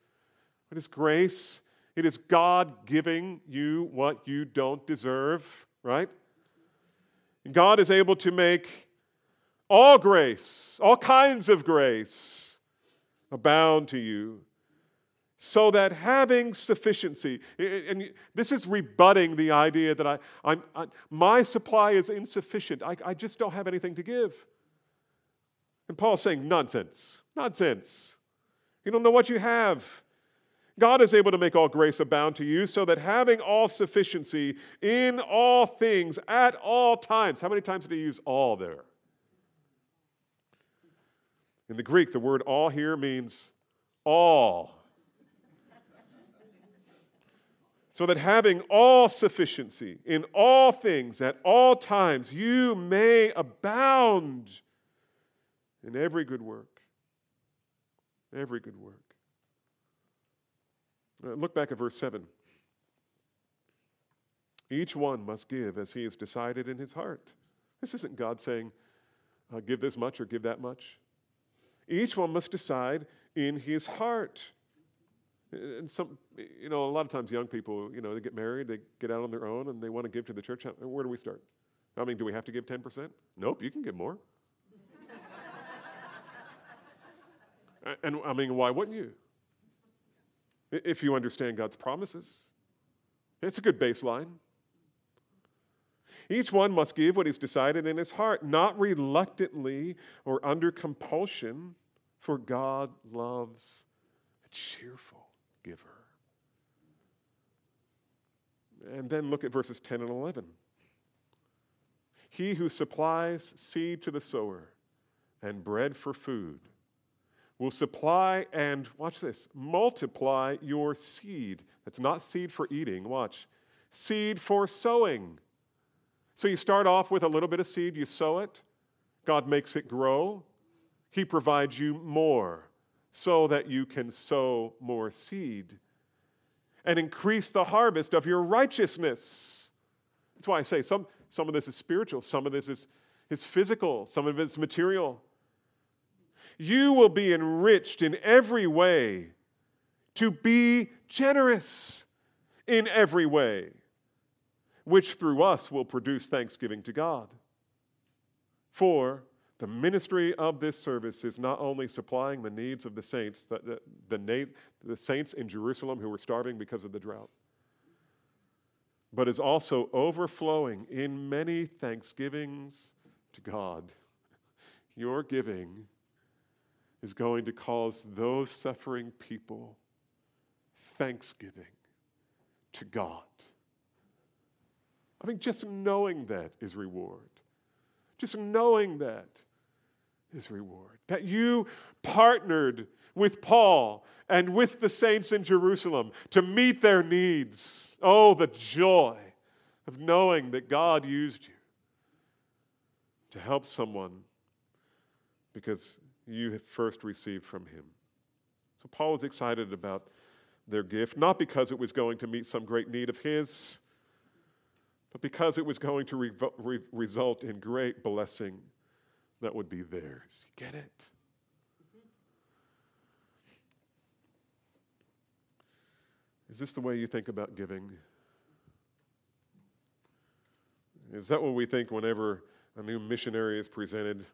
What is grace? It is God giving you what you don't deserve, right? And God is able to make all grace, all kinds of grace, abound to you so that having sufficiency, and this is rebutting the idea that I, I'm, I, my supply is insufficient. I, I just don't have anything to give. And Paul's saying, nonsense, nonsense. You don't know what you have. God is able to make all grace abound to you, so that having all sufficiency in all things at all times. How many times did he use all there? In the Greek, the word all here means all so that having all sufficiency in all things at all times, you may abound in every good work. Every good work. Uh, look back at verse 7. Each one must give as he has decided in his heart. This isn't God saying, uh, give this much or give that much. Each one must decide in his heart. And some, you know, a lot of times young people, you know, they get married, they get out on their own, and they want to give to the church. Where do we start? I mean, do we have to give 10%? Nope, you can give more. and I mean, why wouldn't you? If you understand God's promises, it's a good baseline. Each one must give what he's decided in his heart, not reluctantly or under compulsion, for God loves a cheerful giver. And then look at verses 10 and 11. He who supplies seed to the sower and bread for food will supply and, watch this, multiply your seed. That's not seed for eating, watch. Seed for sowing. So you start off with a little bit of seed, you sow it, God makes it grow, He provides you more so that you can sow more seed and increase the harvest of your righteousness. That's why I say some, some of this is spiritual, some of this is, is physical, some of it is material. You will be enriched in every way to be generous in every way, which through us will produce thanksgiving to God. For the ministry of this service is not only supplying the needs of the saints, the, the, the, the saints in Jerusalem who were starving because of the drought, but is also overflowing in many thanksgivings to God. Your giving is going to cause those suffering people thanksgiving to God. I mean, just knowing that is reward. Just knowing that is reward. That you partnered with Paul and with the saints in Jerusalem to meet their needs. Oh, the joy of knowing that God used you to help someone because you first received from him. So Paul was excited about their gift, not because it was going to meet some great need of his, but because it was going to re- re- result in great blessing that would be theirs. Get it? Is this the way you think about giving? Is that what we think whenever a new missionary is presented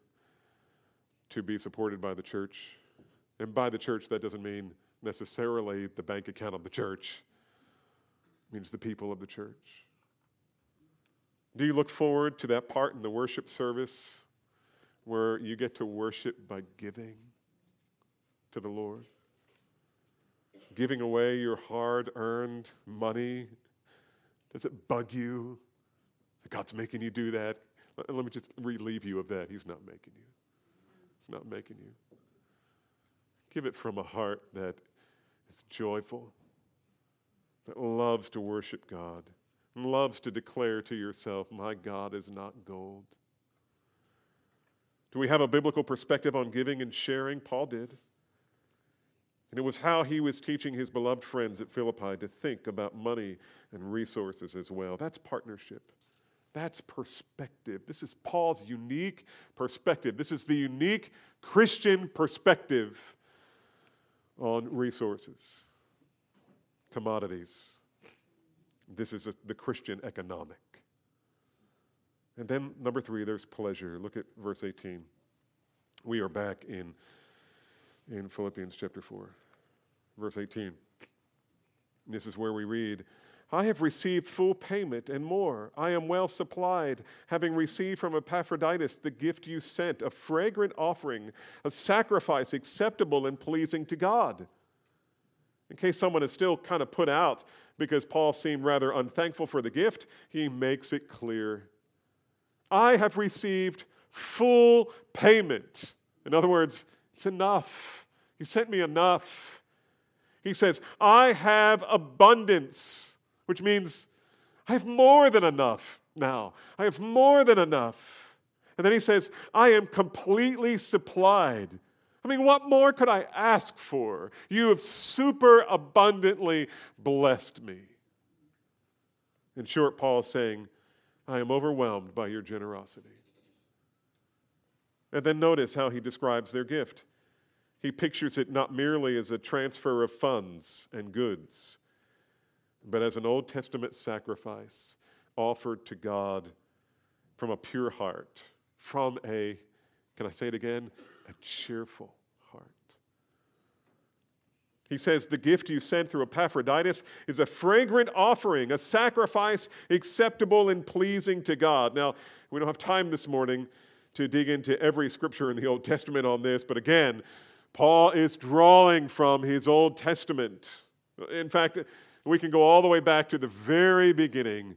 to be supported by the church? And by the church, that doesn't mean necessarily the bank account of the church, it means the people of the church. Do you look forward to that part in the worship service where you get to worship by giving to the Lord? Giving away your hard earned money? Does it bug you that God's making you do that? Let me just relieve you of that. He's not making you. He's not making you. Give it from a heart that is joyful, that loves to worship God, and loves to declare to yourself, My God is not gold. Do we have a biblical perspective on giving and sharing? Paul did. And it was how he was teaching his beloved friends at Philippi to think about money and resources as well. That's partnership. That's perspective. This is Paul's unique perspective. This is the unique Christian perspective on resources, commodities. This is a, the Christian economic. And then, number three, there's pleasure. Look at verse 18. We are back in, in Philippians chapter 4, verse 18. This is where we read, I have received full payment and more. I am well supplied, having received from Epaphroditus the gift you sent, a fragrant offering, a sacrifice acceptable and pleasing to God. In case someone is still kind of put out because Paul seemed rather unthankful for the gift, he makes it clear I have received full payment. In other words, it's enough. He sent me enough. He says, I have abundance which means I have more than enough now. I have more than enough. And then he says, I am completely supplied. I mean, what more could I ask for? You have super abundantly blessed me. In short, Paul is saying, I am overwhelmed by your generosity. And then notice how he describes their gift. He pictures it not merely as a transfer of funds and goods, but as an Old Testament sacrifice offered to God from a pure heart, from a, can I say it again? A cheerful heart. He says, The gift you sent through Epaphroditus is a fragrant offering, a sacrifice acceptable and pleasing to God. Now, we don't have time this morning to dig into every scripture in the Old Testament on this, but again, Paul is drawing from his Old Testament. In fact, we can go all the way back to the very beginning,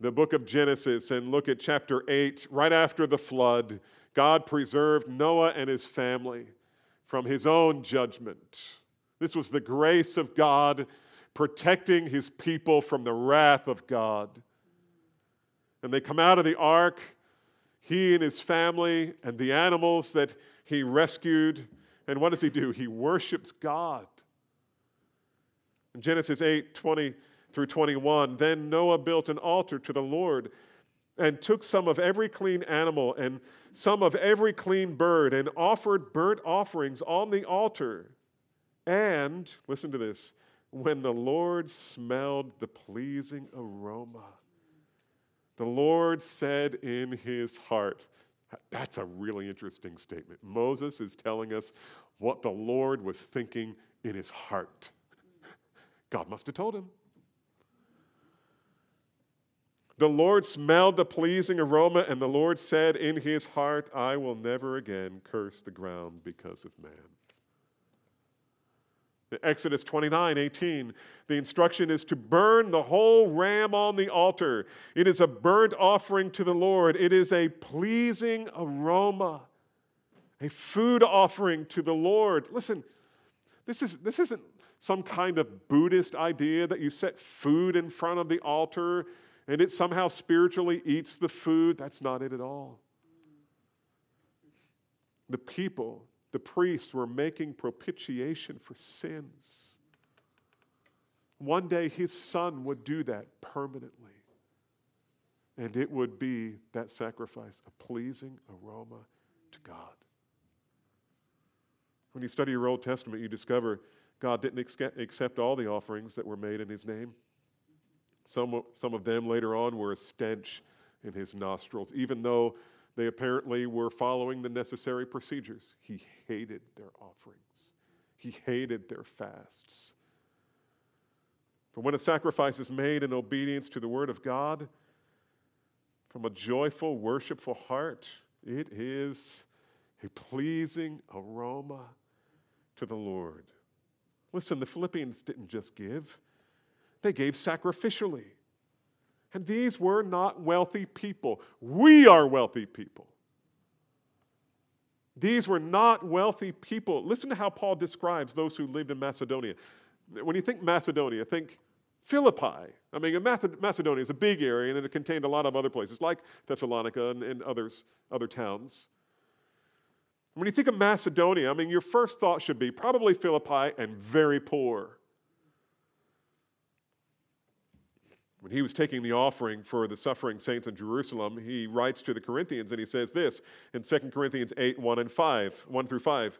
the book of Genesis, and look at chapter 8, right after the flood. God preserved Noah and his family from his own judgment. This was the grace of God protecting his people from the wrath of God. And they come out of the ark, he and his family, and the animals that he rescued. And what does he do? He worships God. In Genesis 8 20 through 21, then Noah built an altar to the Lord and took some of every clean animal and some of every clean bird and offered burnt offerings on the altar. And, listen to this, when the Lord smelled the pleasing aroma, the Lord said in his heart, that's a really interesting statement. Moses is telling us what the Lord was thinking in his heart. God must have told him. The Lord smelled the pleasing aroma, and the Lord said in his heart, I will never again curse the ground because of man. Exodus 29 18, the instruction is to burn the whole ram on the altar. It is a burnt offering to the Lord, it is a pleasing aroma, a food offering to the Lord. Listen, this, is, this isn't some kind of Buddhist idea that you set food in front of the altar and it somehow spiritually eats the food. That's not it at all. The people, the priests, were making propitiation for sins. One day his son would do that permanently. And it would be that sacrifice, a pleasing aroma to God. When you study your Old Testament, you discover God didn't accept all the offerings that were made in His name. Some, some of them later on were a stench in His nostrils, even though they apparently were following the necessary procedures. He hated their offerings, He hated their fasts. For when a sacrifice is made in obedience to the Word of God, from a joyful, worshipful heart, it is a pleasing aroma to the Lord. Listen, the Philippians didn't just give, they gave sacrificially. And these were not wealthy people. We are wealthy people. These were not wealthy people. Listen to how Paul describes those who lived in Macedonia. When you think Macedonia, think Philippi. I mean, Macedonia is a big area and it contained a lot of other places like Thessalonica and, and others, other towns. When you think of Macedonia, I mean, your first thought should be probably Philippi and very poor. When he was taking the offering for the suffering saints in Jerusalem, he writes to the Corinthians and he says this in 2 Corinthians 8 1 and 5, 1 through 5.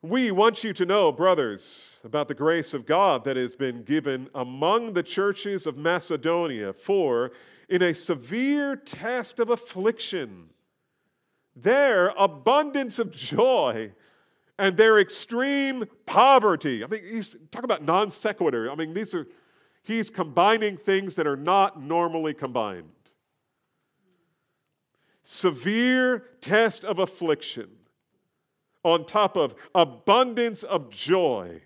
We want you to know, brothers, about the grace of God that has been given among the churches of Macedonia, for in a severe test of affliction, their abundance of joy and their extreme poverty. I mean, he's talking about non sequitur. I mean, these are, he's combining things that are not normally combined. Severe test of affliction on top of abundance of joy,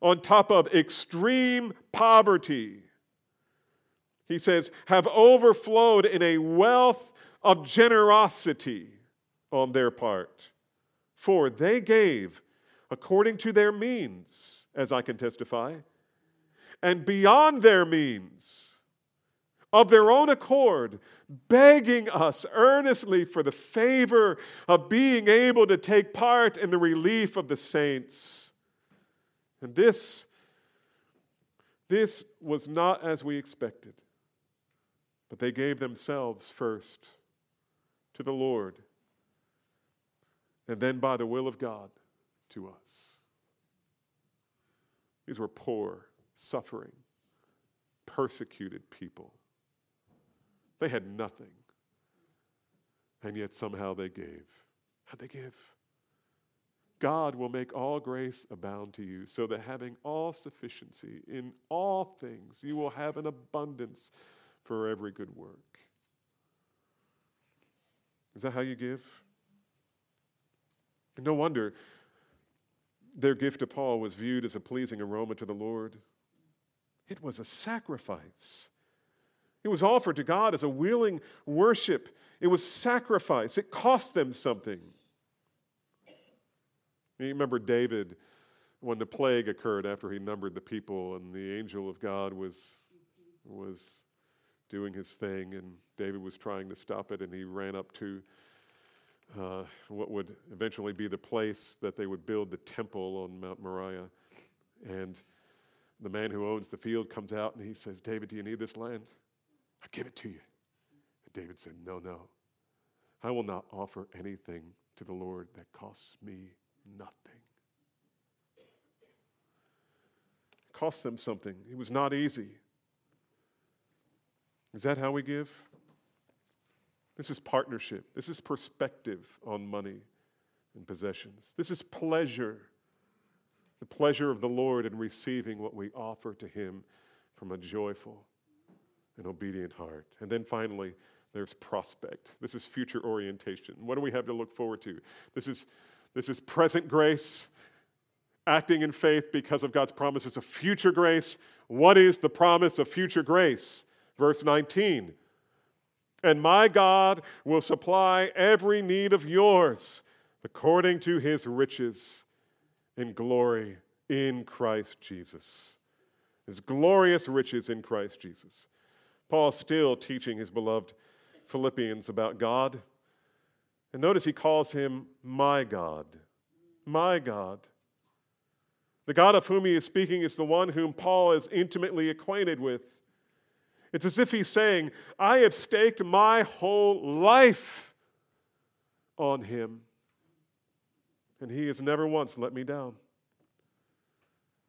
on top of extreme poverty. He says, have overflowed in a wealth of generosity on their part. For they gave according to their means, as I can testify, and beyond their means of their own accord, begging us earnestly for the favor of being able to take part in the relief of the saints. And this, this was not as we expected, but they gave themselves first to the Lord, and then by the will of God to us. These were poor, suffering, persecuted people they had nothing. And yet somehow they gave. How'd they give? God will make all grace abound to you, so that having all sufficiency in all things, you will have an abundance for every good work. Is that how you give? no wonder their gift to Paul was viewed as a pleasing aroma to the Lord. It was a sacrifice. It was offered to God as a willing worship. It was sacrifice. It cost them something. You remember David when the plague occurred after he numbered the people and the angel of God was, was doing his thing and David was trying to stop it and he ran up to uh, what would eventually be the place that they would build the temple on Mount Moriah. And the man who owns the field comes out and he says, David, do you need this land? I give it to you. And David said, No, no. I will not offer anything to the Lord that costs me nothing. It cost them something. It was not easy. Is that how we give? This is partnership. This is perspective on money and possessions. This is pleasure. The pleasure of the Lord in receiving what we offer to Him from a joyful and obedient heart. And then finally, there's prospect. This is future orientation. What do we have to look forward to? This is, this is present grace, acting in faith because of God's promises of future grace. What is the promise of future grace? Verse 19. And my God will supply every need of yours according to his riches in glory in Christ Jesus. His glorious riches in Christ Jesus. Paul's still teaching his beloved Philippians about God. And notice he calls him my God. My God. The God of whom he is speaking is the one whom Paul is intimately acquainted with. It's as if he's saying, I have staked my whole life on Him. And He has never once let me down.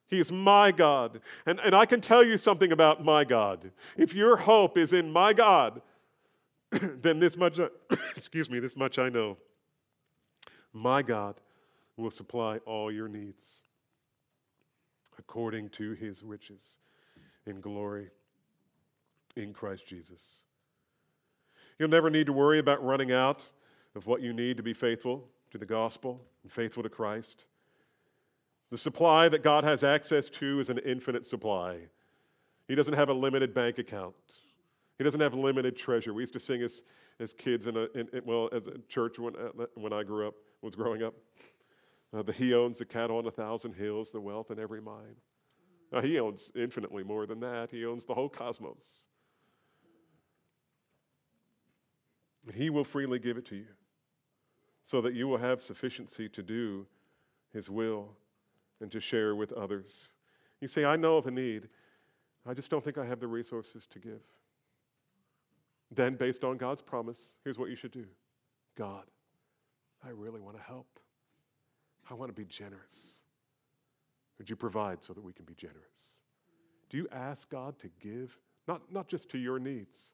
He is my God. And, and I can tell you something about my God. If your hope is in my God, then this much, excuse me, this much I know. My God will supply all your needs according to his riches in glory in Christ Jesus. You'll never need to worry about running out of what you need to be faithful to the gospel and faithful to Christ. The supply that God has access to is an infinite supply. He doesn't have a limited bank account. He doesn't have limited treasure. We used to sing as, as kids in a, in, in, well, as a church when, uh, when I grew up, was growing up. Uh, the He owns the cattle on a thousand hills, the wealth in every mine. Now, he owns infinitely more than that. He owns the whole cosmos. And he will freely give it to you so that you will have sufficiency to do his will and to share with others. You say, I know of a need. I just don't think I have the resources to give. Then, based on God's promise, here's what you should do God, I really want to help. I want to be generous. Would you provide so that we can be generous? Do you ask God to give, not, not just to your needs,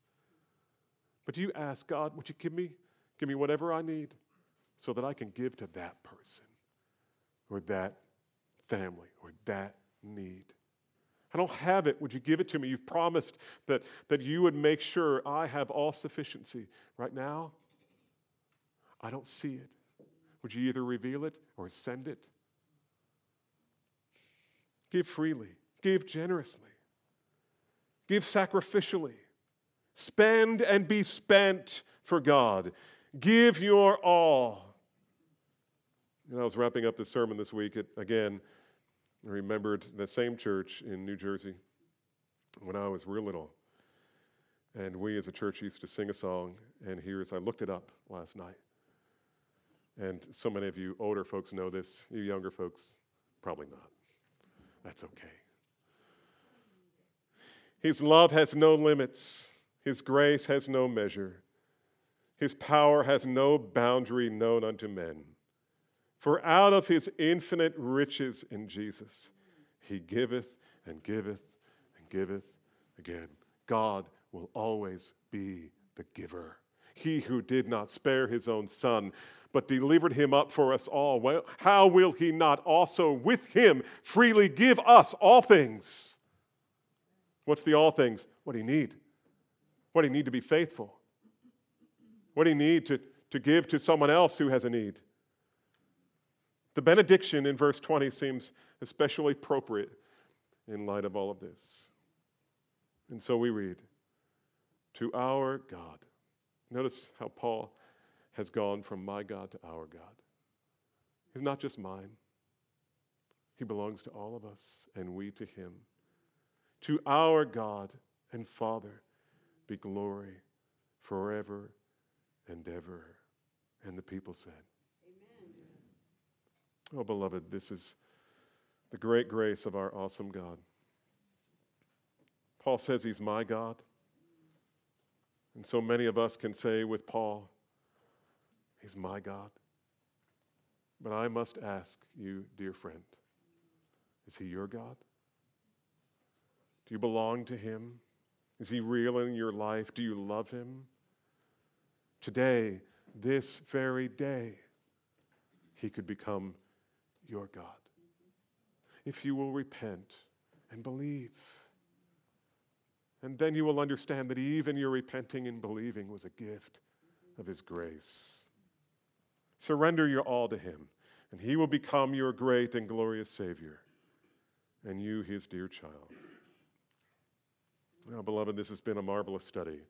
but do you ask God, would you give me, give me whatever I need so that I can give to that person or that family or that need? I don't have it. Would you give it to me? You've promised that, that you would make sure I have all sufficiency. Right now, I don't see it. Would you either reveal it or send it? Give freely, give generously, give sacrificially, spend and be spent for God. Give your all. And I was wrapping up the sermon this week. Again, I remembered the same church in New Jersey when I was real little. And we as a church used to sing a song, and here's, I looked it up last night. And so many of you older folks know this, you younger folks, probably not. That's okay. His love has no limits, His grace has no measure, His power has no boundary known unto men. For out of his infinite riches in Jesus, he giveth and giveth and giveth again. God will always be the giver. He who did not spare his own son, but delivered him up for us all, well, how will he not also with him freely give us all things? What's the all things? What do you need? What do you need to be faithful? What do you need to, to give to someone else who has a need? The benediction in verse 20 seems especially appropriate in light of all of this. And so we read, To our God. Notice how Paul has gone from my God to our God. He's not just mine, He belongs to all of us, and we to Him. To our God and Father be glory forever and ever. And the people said, Oh, beloved, this is the great grace of our awesome God. Paul says he's my God. And so many of us can say with Paul, He's my God. But I must ask you, dear friend, is He your God? Do you belong to Him? Is He real in your life? Do you love Him? Today, this very day, He could become your God. If you will repent and believe. And then you will understand that even your repenting and believing was a gift of His grace. Surrender your all to Him, and He will become your great and glorious Savior, and you, His dear child. Now, beloved, this has been a marvelous study.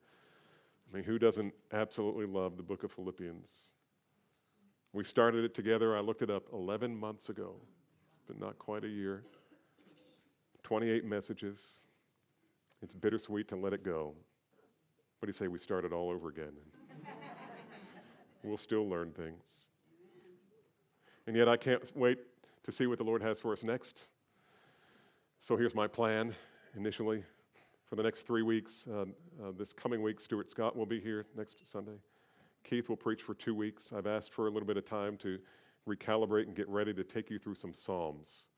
I mean, who doesn't absolutely love the book of Philippians? We started it together. I looked it up 11 months ago. It's not quite a year. 28 messages. It's bittersweet to let it go. What do you say we start it all over again? we'll still learn things. And yet I can't wait to see what the Lord has for us next. So here's my plan initially for the next three weeks. Uh, uh, this coming week, Stuart Scott will be here next Sunday. Keith will preach for two weeks. I've asked for a little bit of time to recalibrate and get ready to take you through some Psalms.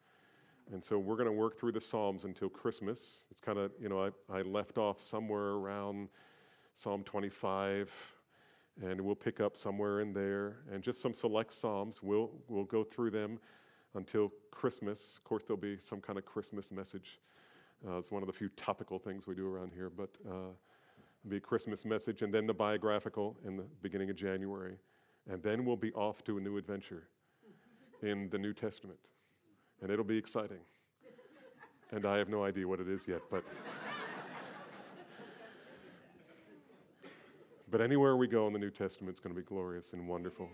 And so we're going to work through the Psalms until Christmas. It's kind of, you know, I, I left off somewhere around Psalm 25, and we'll pick up somewhere in there. And just some select Psalms. We'll, we'll go through them until Christmas. Of course, there'll be some kind of Christmas message. Uh, it's one of the few topical things we do around here, but uh, a Christmas message, and then the biographical in the beginning of January. And then we'll be off to a new adventure in the New Testament and it'll be exciting. And I have no idea what it is yet, but. but anywhere we go in the New Testament, it's going to be glorious and wonderful.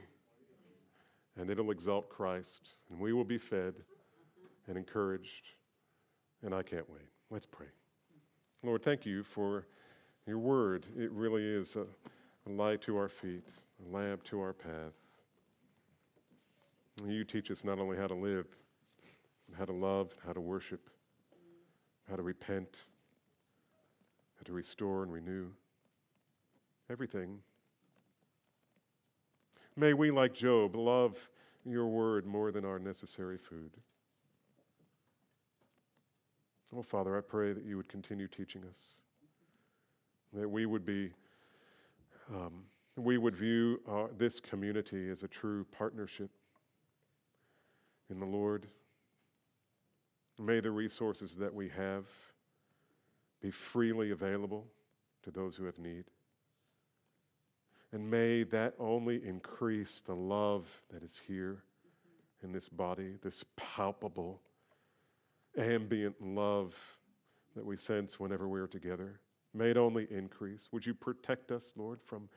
And it'll exalt Christ, and we will be fed and encouraged. And I can't wait. Let's pray. Lord, thank you for your word. It really is a, a light to our feet, a lamp to our path. You teach us not only how to live, how to love, how to worship, how to repent, how to restore and renew. Everything. May we, like Job, love your word more than our necessary food. Oh, Father, I pray that you would continue teaching us, that we would be, um, we would view our, this community as a true partnership in the Lord May the resources that we have be freely available to those who have need. And may that only increase the love that is here in this body, this palpable, ambient love that we sense whenever we are together. May it only increase. Would you protect us, Lord, from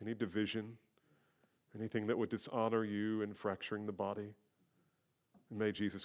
any division, anything that would dishonor you and fracturing the body? May Jesus